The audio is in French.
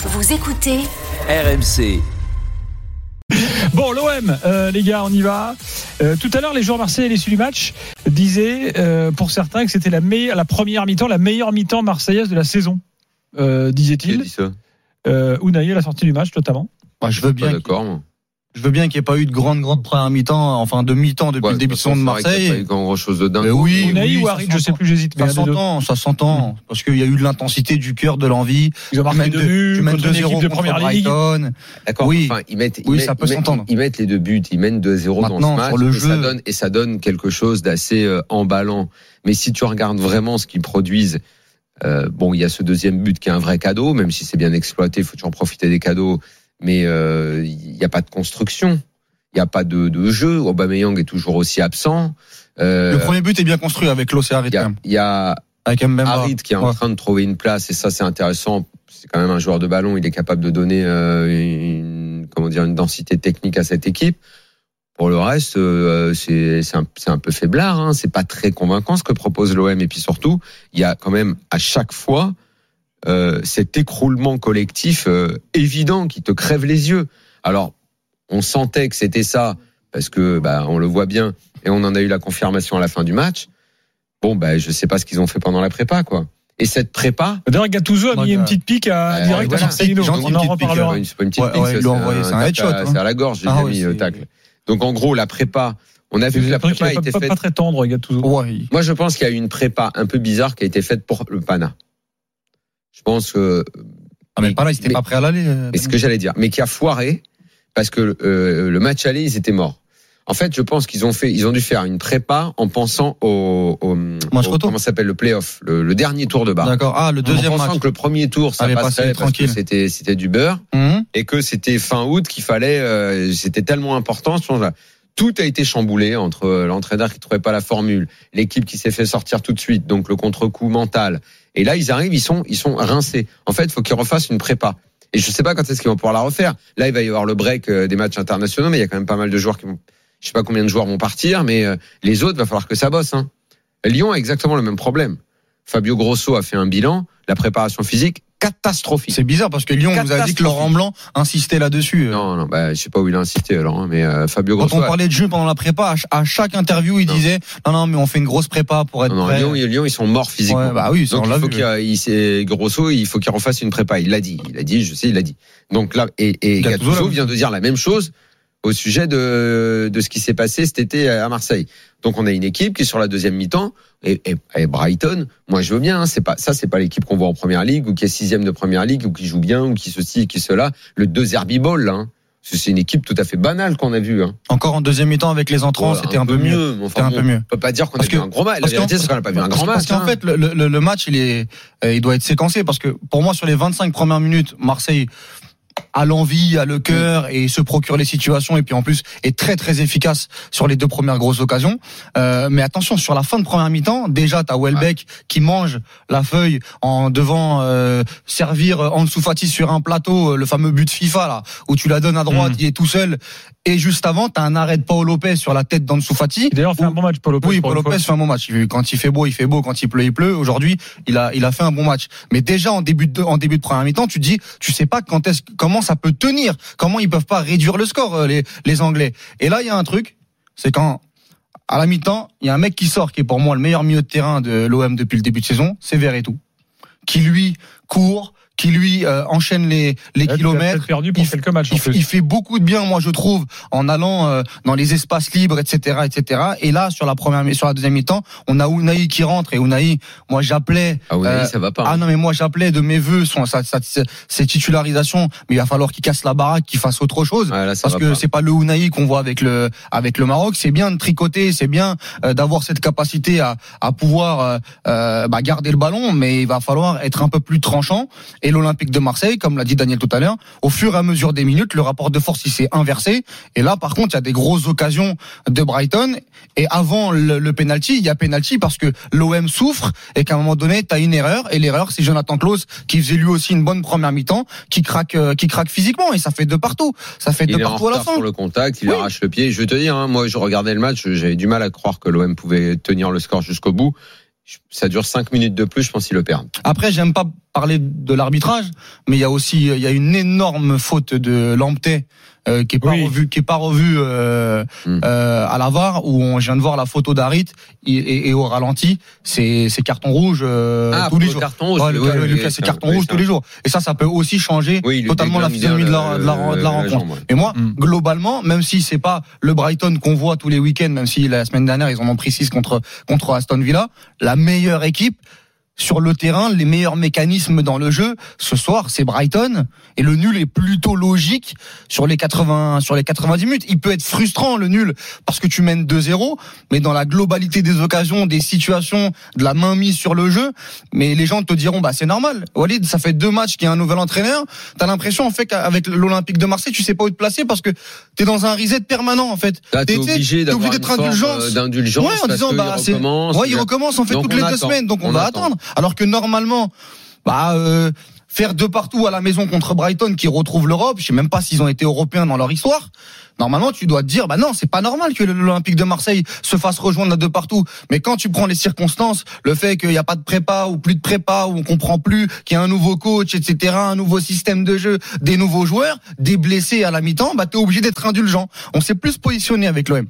Vous écoutez RMC. Bon, l'OM, euh, les gars, on y va. Euh, tout à l'heure, les joueurs marseillais issus du match disaient, euh, pour certains, que c'était la, meilleure- la première mi-temps, la meilleure mi-temps marseillaise de la saison, euh, Qui a disait-il. dit ça? Euh, Unai à la sortie du match, notamment. Moi, je veux bien, d'accord, moi. Je veux bien qu'il n'y ait pas eu de grande, grande première mi-temps, enfin de mi-temps depuis Ouais, le début de saison de c'est vrai qu'il y a Marseille. Pas eu grand chose de dingue. Mais oui, Unai oui, ou Harit, je sais plus, j'hésite. mais Ça s'entend, ça s'entend, parce qu'il y a eu de l'intensité, du cœur, de l'envie. Ils ont marqué deux buts tu mènes contre une 2-0 équipe de première ligue. Brighton. D'accord. Oui. Enfin, ils mettent, ils Oui, mettent- ça peut s'entendre. Ils mettent les deux buts, ils mènent 2-0 dans ce match. sur le et jeu. ça donne, et ça donne quelque chose d'assez euh, emballant. Mais si tu regardes vraiment ce qu'ils produisent, euh, bon, il y a ce deuxième but qui est un vrai cadeau, même si c'est bien exploité, il faut toujours profiter des cadeaux. Mais euh, il n'y a pas de construction, il n'y a pas de, de jeu. Aubameyang est toujours aussi absent. Euh, Le premier but est bien construit avec et Harit, il y a, Avec. Harit qui est en Ouais. train de trouver une place et ça c'est intéressant. C'est quand même un joueur de ballon, il est capable de donner euh, une comment dire une densité technique à cette équipe. Pour le reste, euh, c'est un, un peu faiblard. Hein. C'est pas très convaincant ce que propose l'OM et puis surtout, il y a quand même à chaque fois euh, cet écroulement collectif euh, évident qui te crève les yeux. Alors on sentait que c'était ça parce que bah, on le voit bien et on en a eu la confirmation à la fin du match. Bon, bah, je sais pas ce qu'ils ont fait pendant la prépa, quoi. Et cette prépa, D'ailleurs, Gattuso a mis une petite pique à Ouais, direct voilà. à Marcelino. Gentil, On en reparlera. c'est pas une petite pique, ouais, c'est un tacle headshot, à- hein. C'est à la gorge, j'ai Ah ouais, mis c'est- tacle. Donc, en gros, la prépa, on a vu que la prépa a été pas, faite. pas très tendre, Gattuso. Moi, je pense qu'il y a eu une prépa un peu bizarre qui a été faite pour le Pana. Je pense que, Ah, mais pas là, il s'était Mais- pas prêt à l'aller. euh, mais ce que j'allais dire, mais qui a foiré parce que euh, le match aller, ils étaient morts. En fait, je pense qu'ils ont fait, ils ont dû faire une prépa en pensant au, au, au- comment ça s'appelle le playoff, le, le dernier tour de barre. D'accord. Ah, le deuxième en pensant match. que le premier tour ça Allez, passerait passer parce que tranquille. c'était c'était du beurre Hum. et que c'était fin août qu'il fallait euh, c'était tellement important ce. Tout a été chamboulé entre euh, l'entraîneur qui trouvait pas la formule, l'équipe qui s'est fait sortir tout de suite, donc le contre-coup mental. Et là ils arrivent, ils sont ils sont rincés. En fait, il faut qu'ils refassent une prépa. Et je sais pas quand est-ce qu'ils vont pouvoir la refaire. Là, il va y avoir le break euh, des matchs internationaux, mais il y a quand même pas mal de joueurs qui vont je sais pas combien de joueurs vont partir, mais euh, les autres va falloir que ça bosse hein. Lyon a exactement le même problème. Fabio Grosso a fait un bilan, la préparation physique catastrophique. C'est bizarre parce que Lyon nous a dit que. Laurent Blanc insistait là-dessus. Non, non, bah, je sais pas où il a insisté alors, hein, mais euh, Fabio Quand Grosso. on a- parlait de jeu pendant la prépa, à ch- à chaque interview, il Non. disait non non mais on fait une grosse prépa pour être non, non, prêt. Lyon, Lyon, ils sont morts physiquement. Ouais, bah oui, Donc on il faut qu'il Grosso, il faut qu'il refasse une prépa. Il l'a dit, il a dit, je sais, il l'a dit. Donc là, et, et Gattuso Gattuso l'a vient de dire la même chose au sujet de, de ce qui s'est passé cet été à Marseille. Donc on a une équipe qui est sur la deuxième mi-temps et, et, et Brighton. Moi je veux bien. hein, c'est pas ça, c'est pas l'équipe qu'on voit en première ligue ou qui est sixième de première ligue ou qui joue bien ou qui ceci, qui cela. Le deux Herbie Ball là. hein. C'est une équipe tout à fait banale qu'on a vue. Hein. Encore en deuxième mi-temps avec les entrants, c'était un, peu mieux. mais enfin, un bon, peu mieux. On peut pas dire qu'on a Parce vu que- un gros match. La parce vérité, qu'en- c'est qu'on n'a pas vu un Parce, grand parce match. qu'en hein. fait, le, le- le match, il est, euh, il doit être séquencé parce que pour moi, sur les 25 premières minutes, Marseille a l'envie, a le cœur et se procure les situations et puis en plus est très très efficace sur les deux premières grosses occasions. Euh, mais attention, sur la fin de première mi-temps, déjà t'as Welbeck qui mange la feuille en devant euh, servir Ansu Fati sur un plateau, euh, le fameux but FIFA là où tu la donnes à droite, Mm. il est tout seul. Et juste avant, t'as un arrêt de Paul Lopez sur la tête d'Ansu Fati. Il D'ailleurs, fait un bon match, Paul Lopez. Oui, Paul. Lopez fait un bon match. Quand il fait beau, il fait beau. Quand il pleut, il pleut. Aujourd'hui, il a, il a fait un bon match. Mais déjà en début de, en début de première mi-temps, tu te dis, tu sais pas quand est-ce, comment ça peut tenir, comment ils peuvent pas réduire le score euh, les, les Anglais. Et là, il y a un truc, c'est quand à la mi-temps, il y a un mec qui sort qui est pour moi le meilleur milieu de terrain de l'OM depuis le début de saison, c'est Verretou, qui lui court, qui lui euh, enchaîne les, les Ouais, kilomètres. peut-être perdu pour Il- quelques matchs en Il, fait- plus. il fait beaucoup de bien, moi je trouve, en allant euh, dans les espaces libres, etc., etc. Et là, sur la première, mi- sur la deuxième mi-temps, on a Unai qui rentre et Unai, moi j'appelais. Ah, oui, euh, ça va pas. Ah hein. non mais moi j'appelais de mes voeux son sa, sa- sa- ses titularisations, mais il va falloir qu'il casse la baraque, qu'il fasse autre chose. Ouais, là, ça Parce que c'est pas le Unai qu'on voit avec le avec le Maroc, c'est bien de tricoter, c'est bien euh, d'avoir cette capacité à à pouvoir euh, euh, bah, garder le ballon, mais il va falloir être un peu plus tranchant. Et l'Olympique de Marseille, comme l'a dit Daniel tout à l'heure, au fur et à mesure des minutes, le rapport de force il s'est inversé. Et là, par contre, il y a des grosses occasions de Brighton. Et avant le, le penalty, il y a penalty parce que l'OM souffre et qu'à un moment donné, tu as une erreur. Et l'erreur, c'est Jonathan Klaus qui faisait lui aussi une bonne première mi-temps, qui craque, euh, qui craque physiquement. Et ça fait de partout. Ça fait de Il est en partout à la fin. sur le contact, il Oui. arrache le pied. Je vais te dire, hein, moi, je regardais le match, j'avais du mal à croire que l'OM pouvait tenir le score jusqu'au bout. Ça dure 5 minutes de plus, je pense qu'ils le perdent. Après, j'aime pas parler de l'arbitrage, mais il y a aussi il y a une énorme faute de Lamptey euh, qui est pas Oui. revu qui est pas revu euh, Mm. euh, à la VAR où on, je viens de voir la photo d'Harit et, et- et au ralenti, c'est c'est carton rouge euh, ah, tous les le jours. carton rouge. Ouais, le, oui, Lucas, c'est carton rouge tous les jours. Et ça, ça peut aussi changer Oui, totalement la physionomie de la, de la, de la rencontre. jambe, ouais. Mais moi, Mm. globalement, même si c'est pas le Brighton qu'on voit tous les week-ends, même si la semaine dernière ils en ont pris 6 contre contre Aston Villa, la meilleure équipe sur le terrain, les meilleurs mécanismes dans le jeu, ce soir, c'est Brighton et le nul est plutôt logique sur les 80 sur les 90 minutes. Il peut être frustrant le nul parce que tu mènes 2-0, mais dans la globalité des occasions, des situations, de la main mise sur le jeu, mais les gens te diront bah c'est normal. Walid, ça fait deux matchs qu'il y a un nouvel entraîneur, t'as l'impression en fait qu'avec l'Olympique de Marseille, tu sais pas où te placer parce que t'es dans un reset permanent en fait. T'es- obligé d'être forme, indulgence. euh, d'indulgence Ouais, en disant, bah, c'est- recommence. Ouais, il recommence en fait Donc, toutes les deux semaines, donc on, On va attend. attendre. Alors que normalement, bah euh, faire deux partout à la maison contre Brighton qui retrouve l'Europe, je sais même pas s'ils ont été européens dans leur histoire. Normalement, tu dois te dire, bah non, c'est pas normal que l'Olympique de Marseille se fasse rejoindre à deux partout. Mais quand tu prends les circonstances, le fait qu'il n'y a pas de prépa ou plus de prépa, ou on comprend plus qu'il y a un nouveau coach, etc., un nouveau système de jeu, des nouveaux joueurs, des blessés à la mi-temps, bah t'es obligé d'être indulgent. On s'est plus positionné avec l'OM.